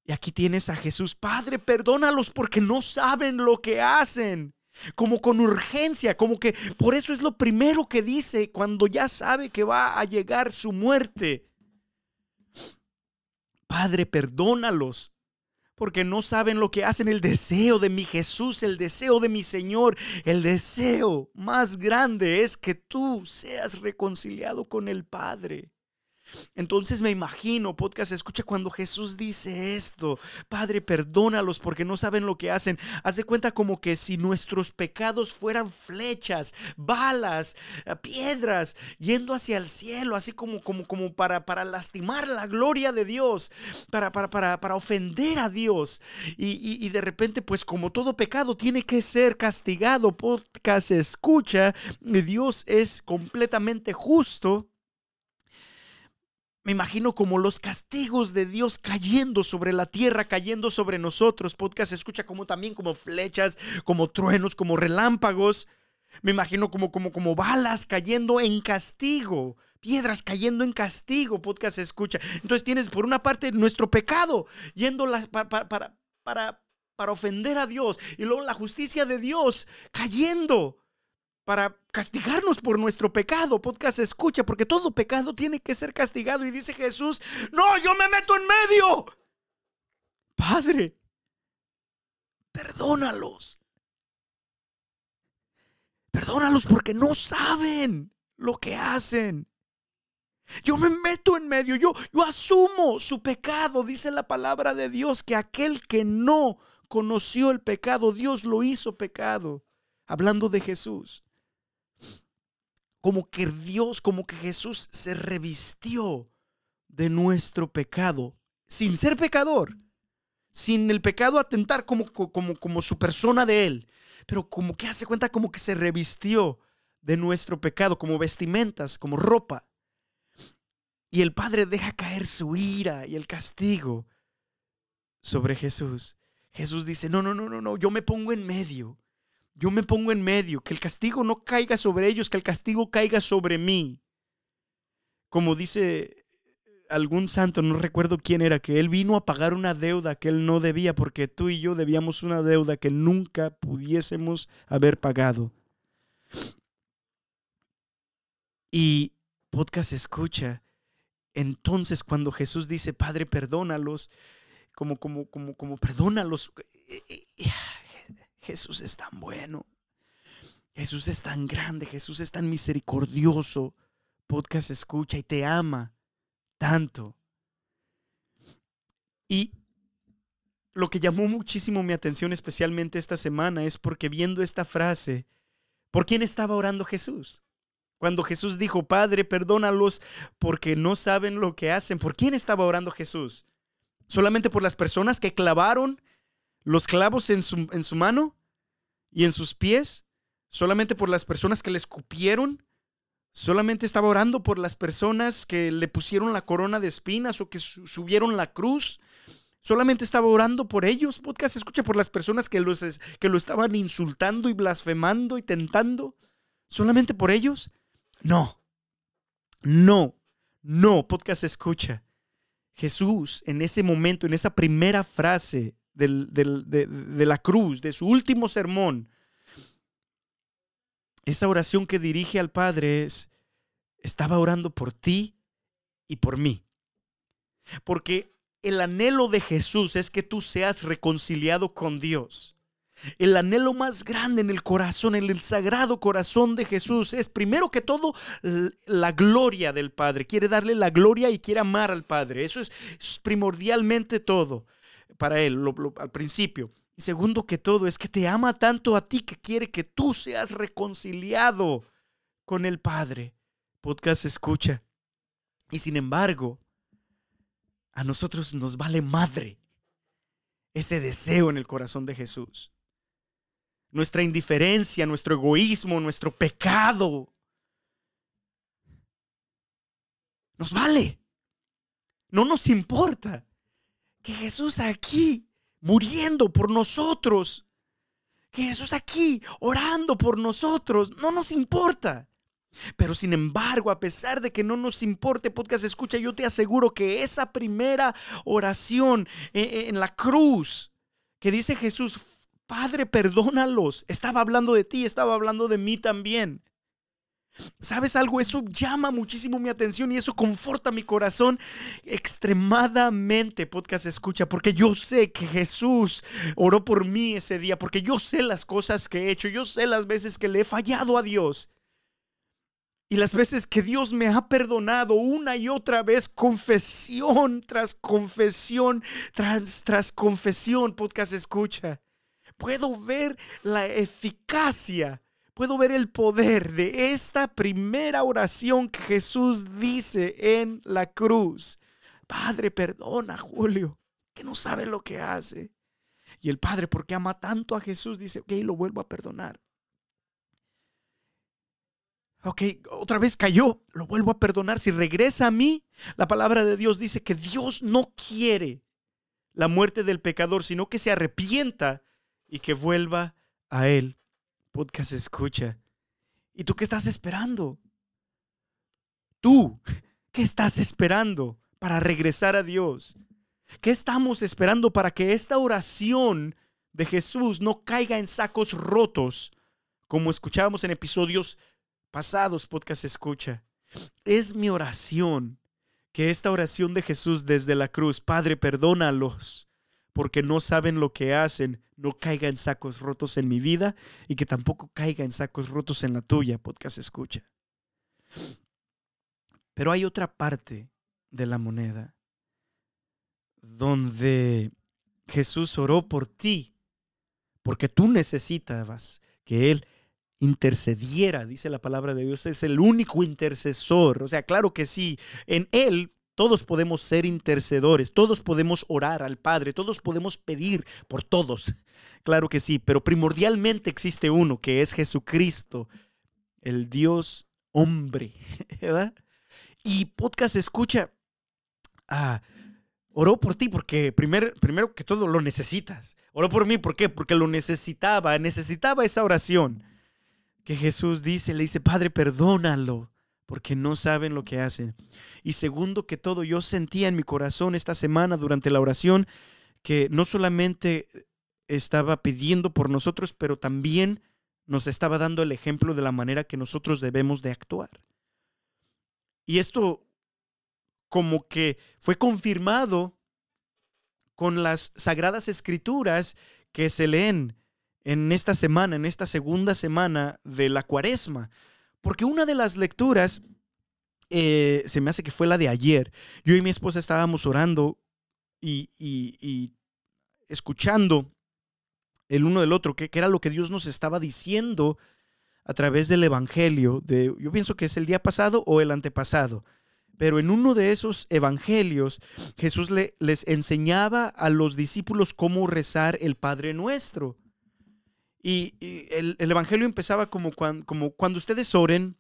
Y aquí tienes a Jesús, Padre, perdónalos porque no saben lo que hacen. como con urgencia, como que por eso es lo primero que dice cuando ya sabe que va a llegar su muerte. Padre, perdónalos, porque no saben lo que hacen. El deseo de mi Jesús, el deseo de mi Señor, el deseo más grande es que tú seas reconciliado con el Padre. Entonces me imagino, podcast, escucha cuando Jesús dice esto, Padre, perdónalos porque no saben lo que hacen. Haz de cuenta como que si nuestros pecados fueran flechas, balas, eh, piedras, yendo hacia el cielo, así como, como, como para, para lastimar la gloria de Dios, para, para, para, para ofender a Dios. Y, y de repente, pues como todo pecado tiene que ser castigado, podcast, escucha, Dios es completamente justo me imagino como los castigos de Dios cayendo sobre la tierra, cayendo sobre nosotros. Podcast se escucha como también como flechas, como truenos, como relámpagos. Me imagino como, como, como balas cayendo en castigo, piedras cayendo en castigo. Podcast se escucha. Entonces tienes por una parte nuestro pecado yendo para, para, para, para ofender a Dios y luego la justicia de Dios cayendo para castigarnos por nuestro pecado. Podcast escucha, porque todo pecado tiene que ser castigado. Y dice Jesús, no, yo me meto en medio. Padre, perdónalos. Perdónalos porque no saben lo que hacen. Yo me meto en medio, yo, yo asumo su pecado, dice la palabra de Dios, que aquel que no conoció el pecado, Dios lo hizo pecado, hablando de Jesús como que Dios, como que Jesús se revistió de nuestro pecado, sin ser pecador, sin el pecado atentar como, como, como su persona de Él, pero como que hace cuenta como que se revistió de nuestro pecado, como vestimentas, como ropa. Y el Padre deja caer su ira y el castigo sobre Jesús. Jesús dice, no, no, no, no, no, yo me pongo en medio yo me pongo en medio, que el castigo no caiga sobre ellos, que el castigo caiga sobre mí. Como dice algún santo, no recuerdo quién era, que él vino a pagar una deuda que él no debía, porque tú y yo debíamos una deuda que nunca pudiésemos haber pagado. Y podcast escucha. Entonces cuando Jesús dice, Padre, perdónalos, como, como, como, como, perdónalos. Jesús es tan bueno. Jesús es tan grande, Jesús es tan misericordioso. Podcast escucha y te ama tanto. Y lo que llamó muchísimo mi atención, especialmente esta semana, es porque viendo esta frase, ¿por quién estaba orando Jesús? Cuando Jesús dijo, Padre, perdónalos porque no saben lo que hacen. ¿Por quién estaba orando Jesús? ¿Solamente por las personas que clavaron los clavos en su, mano y en sus pies, solamente por las personas que le escupieron, solamente estaba orando por las personas que le pusieron la corona de espinas o que subieron la cruz. Solamente estaba orando por ellos. Podcast escucha por las personas que, que lo estaban insultando y blasfemando y tentando. ¿Solamente por ellos? No. No. No. Podcast escucha. Jesús en ese momento, en esa primera frase de, la cruz, de su último sermón, esa oración que dirige al Padre es, estaba orando por ti y por mí. Porque el anhelo de Jesús es que tú seas reconciliado con Dios. El anhelo más grande en el corazón, en el sagrado corazón de Jesús es primero que todo la gloria del Padre. Quiere darle la gloria y quiere amar al Padre. Eso es primordialmente todo para Él al principio. Segundo que todo, es que te ama tanto a ti que quiere que tú seas reconciliado con el Padre. Podcast escucha. Y sin embargo, a nosotros nos vale madre ese deseo en el corazón de Jesús. Nuestra indiferencia, nuestro egoísmo, nuestro pecado. Nos vale. No nos importa que Jesús aquí muriendo por nosotros, que Jesús aquí orando por nosotros, no nos importa. Pero sin embargo, a pesar de que no nos importe, podcast escucha, yo te aseguro que esa primera oración en la cruz que dice Jesús, Padre, perdónalos. Estaba hablando de ti, estaba hablando de mí también. ¿Sabes algo? Eso llama muchísimo mi atención y eso conforta mi corazón extremadamente, podcast escucha, porque yo sé que Jesús oró por mí ese día, porque yo sé las cosas que he hecho, yo sé las veces que le he fallado a Dios. Y las veces que Dios me ha perdonado una y otra vez, confesión tras confesión, tras, tras confesión, podcast escucha. Puedo ver la eficacia puedo ver el poder de esta primera oración que Jesús dice en la cruz. Padre, perdona, Julio, que no sabe lo que hace. Y el Padre, porque ama tanto a Jesús, dice, ok, lo vuelvo a perdonar. Ok, otra vez cayó, lo vuelvo a perdonar. Si regresa a mí, la palabra de Dios dice que Dios no quiere la muerte del pecador, sino que se arrepienta y que vuelva a Él podcast escucha. ¿Y tú qué estás esperando? Tú, (laughs) ¿qué estás esperando para regresar a Dios? ¿Qué estamos esperando para que esta oración de Jesús no caiga en sacos rotos, como escuchábamos en episodios pasados, podcast escucha? Es mi oración que esta oración de Jesús desde la cruz, Padre, perdónalos, porque no saben lo que hacen, no caiga en sacos rotos en mi vida y que tampoco caiga en sacos rotos en la tuya, podcast escucha. Pero hay otra parte de la moneda donde Jesús oró por ti, porque tú necesitabas que Él intercediera, dice la palabra de Dios, es el único intercesor. O sea, claro que sí, en Él todos podemos ser intercedores, todos podemos orar al Padre, todos podemos pedir por todos. (laughs) Claro que sí, pero primordialmente existe uno que es Jesucristo, el Dios hombre, (laughs) ¿verdad? Y podcast escucha, ah, oró por ti porque primero, primero que todo lo necesitas. Oró por mí, ¿por qué? Porque lo necesitaba, necesitaba esa oración que Jesús dice, le dice, Padre, perdónalo porque no saben lo que hacen. Y segundo que todo, yo sentía en mi corazón esta semana durante la oración que no solamente estaba pidiendo por nosotros, pero también nos estaba dando el ejemplo de la manera que nosotros debemos de actuar. Y esto como que fue confirmado con las sagradas escrituras que se leen en esta semana, en esta segunda semana de la cuaresma. Porque una de las lecturas, eh, se me hace que fue la de ayer, yo y mi esposa estábamos orando y, y escuchando el uno del otro, que, era lo que Dios nos estaba diciendo a través del Evangelio, de, yo pienso que es el día pasado o el antepasado, pero en uno de esos evangelios Jesús le, les enseñaba a los discípulos cómo rezar el Padre Nuestro. Y, el, evangelio empezaba como cuando, cuando ustedes oren,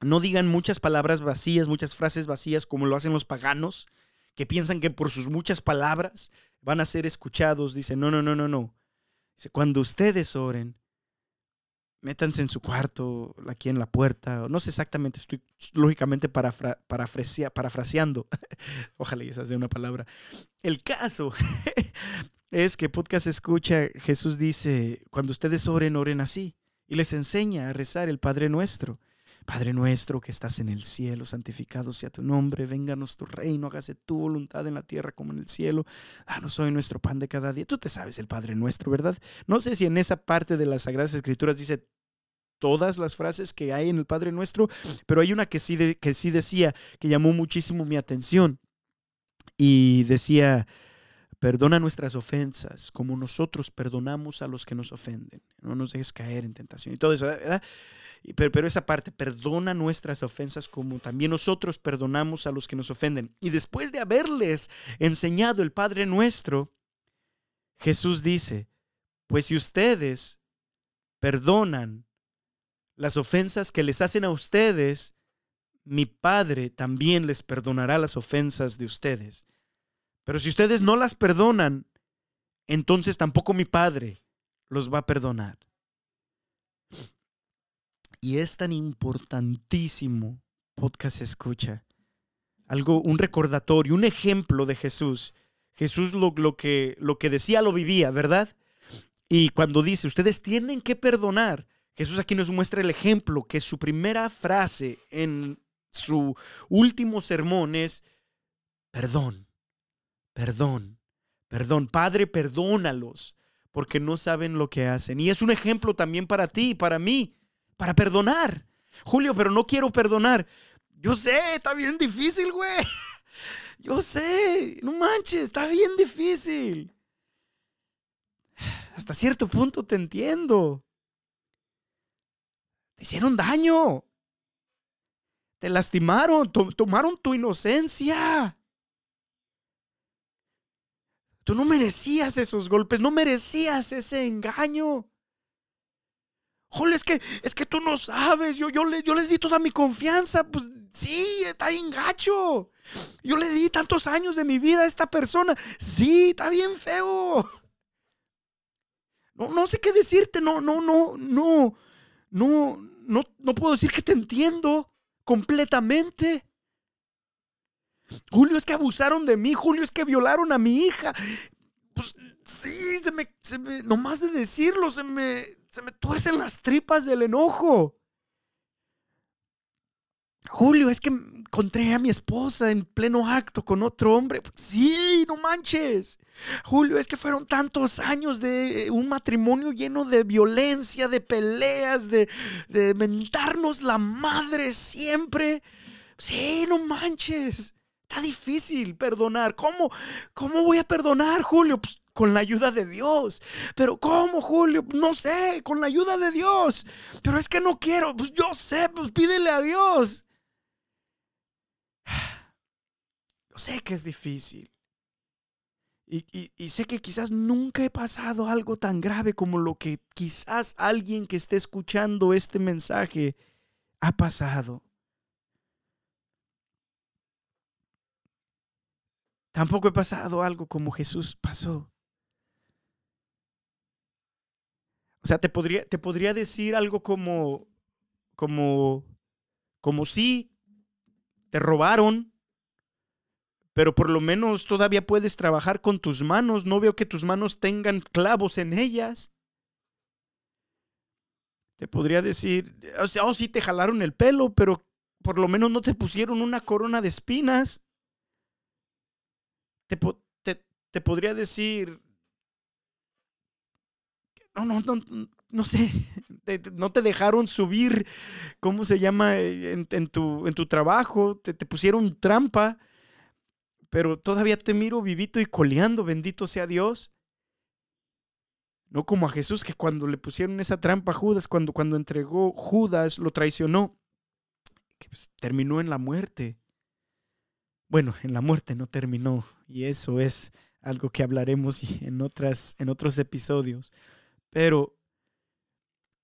no digan muchas palabras vacías, muchas frases vacías como lo hacen los paganos, que piensan que por sus muchas palabras van a ser escuchados. Dice, no, no, no, no, no. Cuando ustedes oren, métanse en su cuarto, aquí en la puerta, no sé exactamente, estoy lógicamente parafraseando, (laughs) ojalá esa sea una palabra. El caso (laughs) es que podcast escucha, Jesús dice, cuando ustedes oren, oren así, y les enseña a rezar el Padre Nuestro. Padre nuestro que estás en el cielo, santificado sea tu nombre, vénganos tu reino, hágase tu voluntad en la tierra como en el cielo. Danos hoy nuestro pan de cada día. Tú te sabes el Padre nuestro, ¿verdad? No sé si en esa parte de las Sagradas Escrituras dice todas las frases que hay en el Padre nuestro, pero hay una que sí, que sí decía, que llamó muchísimo mi atención. Y decía, perdona nuestras ofensas como nosotros perdonamos a los que nos ofenden. No nos dejes caer en tentación. Y todo eso, ¿verdad? Pero, esa parte, perdona nuestras ofensas como también nosotros perdonamos a los que nos ofenden. Y después de haberles enseñado el Padre nuestro, Jesús dice, pues si ustedes perdonan las ofensas que les hacen a ustedes, mi Padre también les perdonará las ofensas de ustedes. Pero si ustedes no las perdonan, entonces tampoco mi Padre los va a perdonar. Y es tan importantísimo, podcast escucha, algo, un recordatorio, un ejemplo de Jesús. Jesús lo, lo, que, lo que decía lo vivía, ¿verdad? Y cuando dice, ustedes tienen que perdonar, Jesús aquí nos muestra el ejemplo que su primera frase en su último sermón es, perdón, perdón, perdón. Padre, perdónalos porque no saben lo que hacen. Y es un ejemplo también para ti, para mí, para perdonar. Julio, pero no quiero perdonar. Yo sé, está bien difícil, güey. (laughs) Yo sé, no manches, está bien difícil. Hasta cierto punto te entiendo. Te hicieron daño. Te lastimaron, tomaron tu inocencia. Tú no merecías esos golpes, no merecías ese engaño. Jole, es que, es que tú no sabes, yo, yo, yo les di toda mi confianza, pues sí, está bien gacho. Yo le di tantos años de mi vida a esta persona, sí, está bien feo. No, no sé qué decirte, no, no, no, no, no, no, no puedo decir que te entiendo completamente. Julio, es que abusaron de mí, Julio, es que violaron a mi hija. Pues sí, se me, nomás de decirlo, se me, se me tuercen las tripas del enojo. Julio, es que encontré a mi esposa en pleno acto con otro hombre. Sí, no manches. Julio, es que fueron tantos años de un matrimonio lleno de violencia, de peleas, de, de mentarnos la madre siempre. Sí, no manches. Está difícil perdonar. ¿Cómo, cómo voy a perdonar, Julio? Pues con la ayuda de Dios. Pero ¿cómo, Julio? No sé, con la ayuda de Dios. Pero es que no quiero. Pues yo sé, pues pídele a Dios. (sighs) Yo sé que es difícil. Y, y, sé que quizás nunca he pasado algo tan grave como lo que quizás alguien que esté escuchando este mensaje ha pasado. Tampoco he pasado algo como Jesús pasó. O sea, te podría, te podría decir algo como, como, como si te robaron, pero por lo menos todavía puedes trabajar con tus manos. No veo que tus manos tengan clavos en ellas. Te podría decir, o sea, oh, sí te jalaron el pelo, pero por lo menos no te pusieron una corona de espinas te, podría decir, no, no, no, no sé, (laughs) no te dejaron subir, ¿cómo se llama? En, tu, en tu trabajo, te, te, pusieron trampa, pero todavía te miro vivito y coleando, bendito sea Dios. No como a Jesús, que cuando le pusieron esa trampa a Judas, cuando, cuando entregó Judas, lo traicionó, que pues, terminó en la muerte. Bueno, en la muerte no terminó y eso es algo que hablaremos en, otras, en otros episodios. Pero,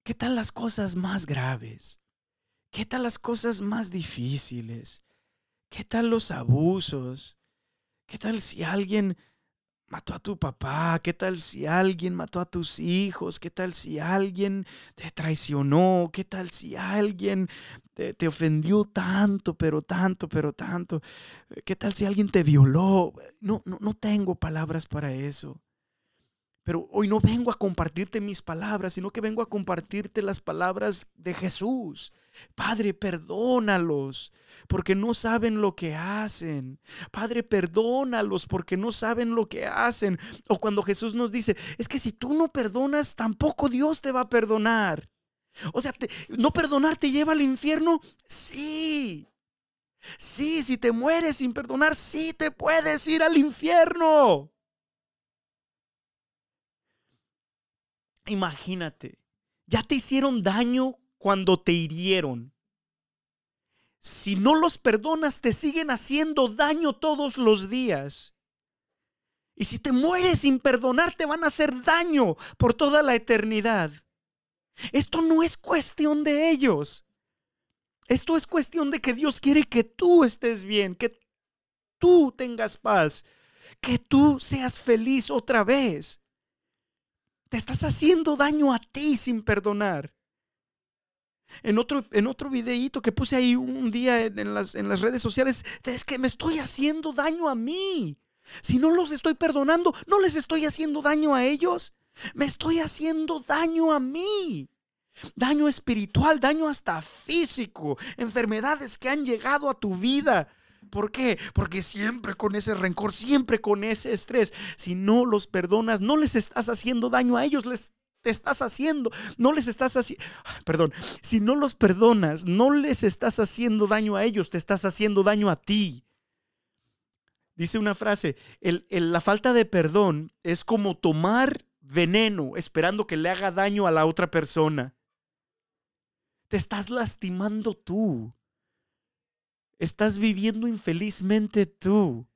¿qué tal las cosas más graves? ¿Qué tal las cosas más difíciles? ¿Qué tal los abusos? ¿Qué tal si alguien mató a tu papá? ¿Qué tal si alguien mató a tus hijos? ¿Qué tal si alguien te traicionó? ¿Qué tal si alguien te, ofendió tanto, pero tanto, pero tanto? ¿Qué tal si alguien te violó? No, no, no tengo palabras para eso. Pero hoy no vengo a compartirte mis palabras, sino que vengo a compartirte las palabras de Jesús. Padre, perdónalos porque no saben lo que hacen. Padre, perdónalos porque no saben lo que hacen. O cuando Jesús nos dice, es que si tú no perdonas, tampoco Dios te va a perdonar. O sea, ¿no perdonar te lleva al infierno? Sí. Sí, si te mueres sin perdonar, sí te puedes ir al infierno. Imagínate, ya te hicieron daño cuando te hirieron. Si no los perdonas, te siguen haciendo daño todos los días. Y si te mueres sin perdonar, te van a hacer daño por toda la eternidad. Esto no es cuestión de ellos. Esto es cuestión de que Dios quiere que tú estés bien, que tú tengas paz, que tú seas feliz otra vez. Te estás haciendo daño a ti sin perdonar. En otro, en otro videíto que puse ahí un día en, las, en las redes sociales, es que me estoy haciendo daño a mí. Si no los estoy perdonando, no les estoy haciendo daño a ellos. Me estoy haciendo daño a mí. Daño espiritual, daño hasta físico, enfermedades que han llegado a tu vida. ¿Por qué? Porque siempre con ese rencor, siempre con ese estrés, si no los perdonas, no les estás haciendo daño a ellos, les te estás haciendo, no les estás haciendo, perdón, si no los perdonas, no les estás haciendo daño a ellos, te estás haciendo daño a ti. Dice una frase, la falta de perdón es como tomar veneno esperando que le haga daño a la otra persona. Te estás lastimando tú. Estás viviendo infelizmente tú.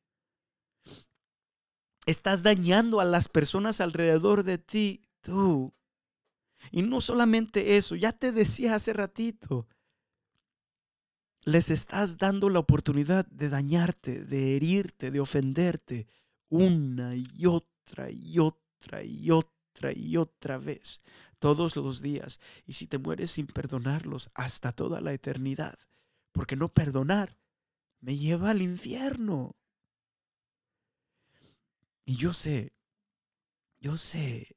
Estás dañando a las personas alrededor de ti tú. Y no solamente eso, ya te decía hace ratito, les estás dando la oportunidad de dañarte, de herirte, de ofenderte una y otra y otra y otra y otra vez, todos los días. Y si te mueres sin perdonarlos hasta toda la eternidad, porque no perdonar me lleva al infierno. Y yo sé, yo sé,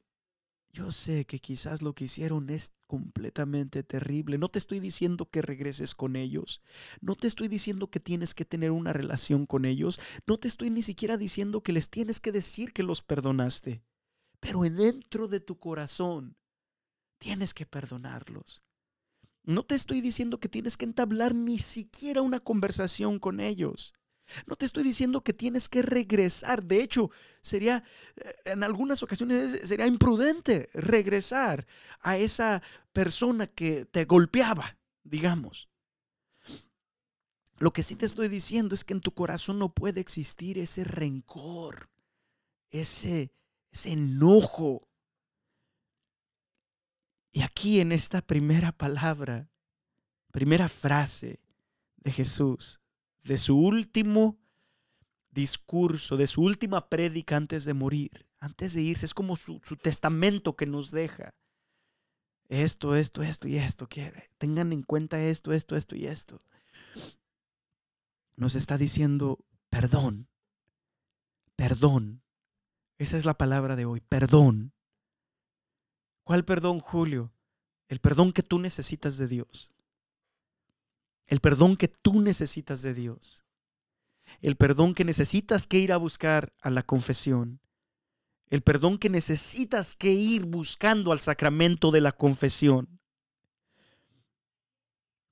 yo sé que quizás lo que hicieron es completamente terrible. No te estoy diciendo que regreses con ellos. No te estoy diciendo que tienes que tener una relación con ellos. No te estoy ni siquiera diciendo que les tienes que decir que los perdonaste. Pero dentro de tu corazón tienes que perdonarlos. No te estoy diciendo que tienes que entablar ni siquiera una conversación con ellos. No te estoy diciendo que tienes que regresar. De hecho, sería, eh, en algunas ocasiones, sería imprudente regresar a esa persona que te golpeaba, digamos. Lo que sí te estoy diciendo es que en tu corazón no puede existir ese rencor, ese, ese enojo, y aquí en esta primera palabra, primera frase de Jesús, de su último discurso, de su última prédica antes de morir, antes de irse, es como su, testamento que nos deja. Esto, esto, esto y esto. tengan en cuenta esto, esto, esto y esto. Nos está diciendo perdón. Perdón. Esa es la palabra de hoy. Perdón. ¿Cuál perdón, Julio? El perdón que tú necesitas de Dios. El perdón que tú necesitas de Dios. El perdón que necesitas que ir a buscar a la confesión. El perdón que necesitas que ir buscando al sacramento de la confesión.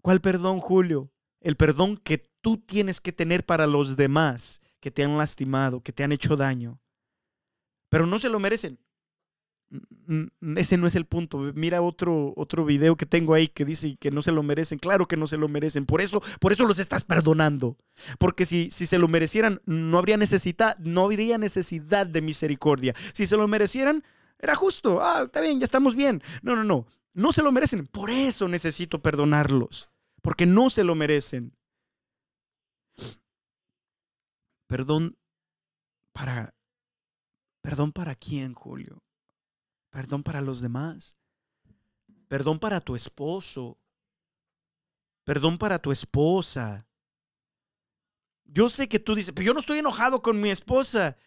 ¿Cuál perdón, Julio? El perdón que tú tienes que tener para los demás que te han lastimado, que te han hecho daño. Pero no se lo merecen ese no es el punto. Mira otro, otro video que tengo ahí que dice que no se lo merecen. Claro que no se lo merecen. Por eso, por eso los estás perdonando. Porque si, si se lo merecieran, no habría necesidad, no habría necesidad de misericordia. Si se lo merecieran, era justo. Ah, está bien, ya estamos bien. No, no, no. No se lo merecen. Por eso necesito perdonarlos. Porque no se lo merecen. Perdón para. Perdón para quién, Julio Perdón para los demás. Perdón para tu esposo. Perdón para tu esposa. Yo sé que tú dices, pero yo no estoy enojado con mi esposa.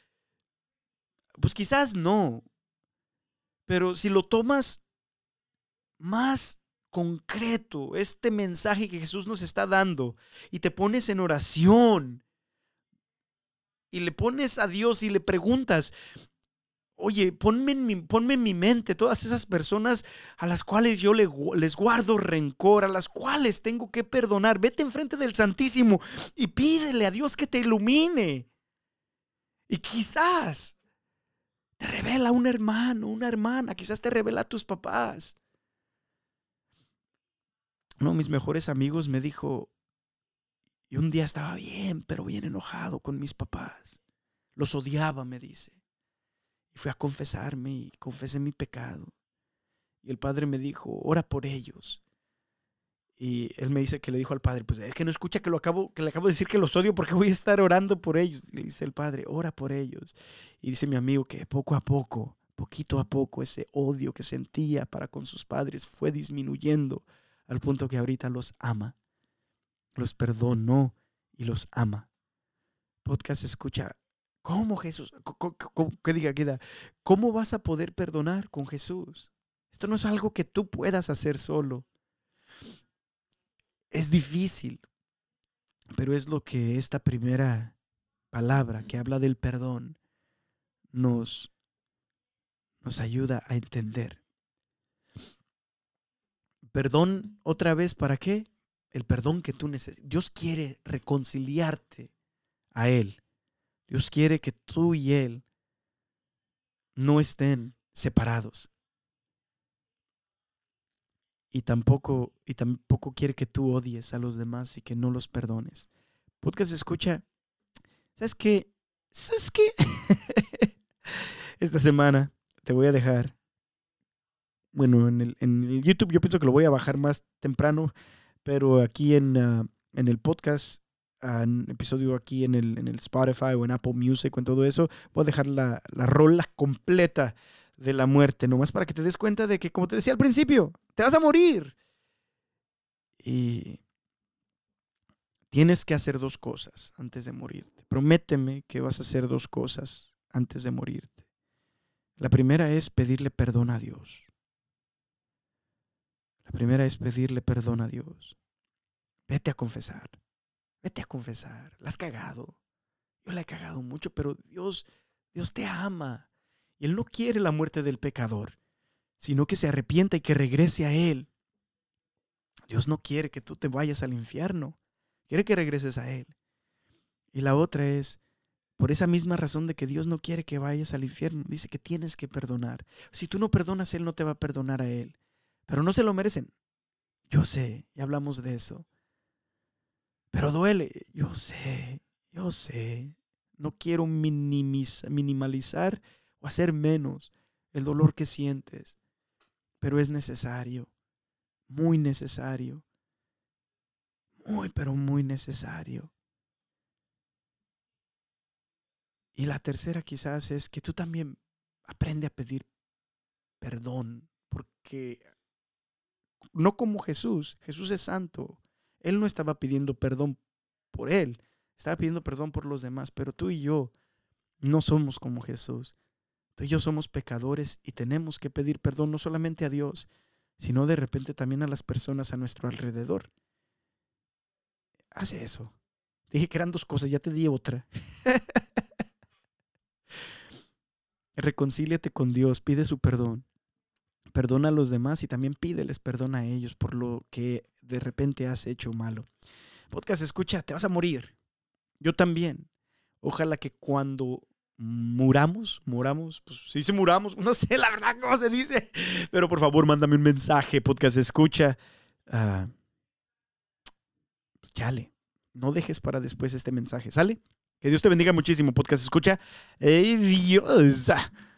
Pues quizás no. Pero si lo tomas más concreto, este mensaje que Jesús nos está dando, y te pones en oración, y le pones a Dios y le preguntas, Oye, ponme en, mi, en mi mente todas esas personas a las cuales yo les guardo rencor, a las cuales tengo que perdonar. Vete enfrente del Santísimo y pídele a Dios que te ilumine. Y quizás te revela un hermano, una hermana, quizás te revela a tus papás. Uno de mis mejores amigos me dijo, y un día estaba bien, pero bien enojado con mis papás. Los odiaba, me dice. Y fui a confesarme y confesé mi pecado. Y el padre me dijo, ora por ellos. Y él me dice que le dijo al padre, pues es que no escucha que lo acabo, que le acabo de decir que los odio porque voy a estar orando por ellos. Y le dice el padre, ora por ellos. Y dice mi amigo que poco a poco, poquito a poco, ese odio que sentía para con sus padres fue disminuyendo al punto que ahorita los ama, los perdonó y los ama. Podcast escucha, ¿Cómo Jesús? ¿Qué diga, queda? ¿Cómo vas a poder perdonar con Jesús? Esto no es algo que tú puedas hacer solo. Es difícil, pero es lo que esta primera palabra que habla del perdón nos, nos ayuda a entender. Perdón otra vez, ¿para qué? El perdón que tú necesitas. Dios quiere reconciliarte a Él. Dios quiere que tú y Él no estén separados. Y tampoco, y tampoco quiere que tú odies a los demás y que no los perdones. Podcast escucha. ¿Sabes qué? ¿Sabes qué? (laughs) Esta semana te voy a dejar. Bueno, en el, en YouTube yo pienso que lo voy a bajar más temprano, pero aquí en, ah, en el podcast episodio aquí en el, en el Spotify o en Apple Music o en todo eso, voy a dejar la, la rola completa de la muerte, nomás para que te des cuenta de que, como te decía al principio, te vas a morir. Y tienes que hacer dos cosas antes de morirte. Prométeme que vas a hacer dos cosas antes de morirte. La primera es pedirle perdón a Dios. La primera es pedirle perdón a Dios. Vete a confesar. Vete a confesar, la has cagado. Yo la he cagado mucho, pero Dios, Dios te ama. Y Él no quiere la muerte del pecador, sino que se arrepienta y que regrese a Él. Dios no quiere que tú te vayas al infierno, quiere que regreses a Él. Y la otra es, por esa misma razón de que Dios no quiere que vayas al infierno, dice que tienes que perdonar. Si tú no perdonas, Él no te va a perdonar a Él. Pero no se lo merecen. Yo sé, ya hablamos de eso. Pero duele. Yo sé, yo sé. No quiero minimalizar o hacer menos el dolor que sientes. Pero es necesario. Muy necesario. Muy, pero muy necesario. Y la tercera quizás es que tú también aprende a pedir perdón, porque no como Jesús, Jesús es santo, él no estaba pidiendo perdón por él, estaba pidiendo perdón por los demás, pero tú y yo no somos como Jesús. Tú y yo somos pecadores y tenemos que pedir perdón no solamente a Dios, sino de repente también a las personas a nuestro alrededor. Haz eso. Dije que eran dos cosas, ya te di otra. (laughs) Reconcíliate con Dios, pide su perdón perdona a los demás y también pídeles perdón a ellos por lo que de repente has hecho malo. Podcast, escucha, te vas a morir. Yo también. Ojalá que cuando muramos, muramos, pues sí se muramos, (laughs) no sé la verdad cómo se dice, pero por favor mándame un mensaje, podcast, escucha. Uh, pues chale, no dejes para después este mensaje, ¿sale? Que Dios te bendiga muchísimo, podcast, escucha. ¡Ey, Dios! (laughs)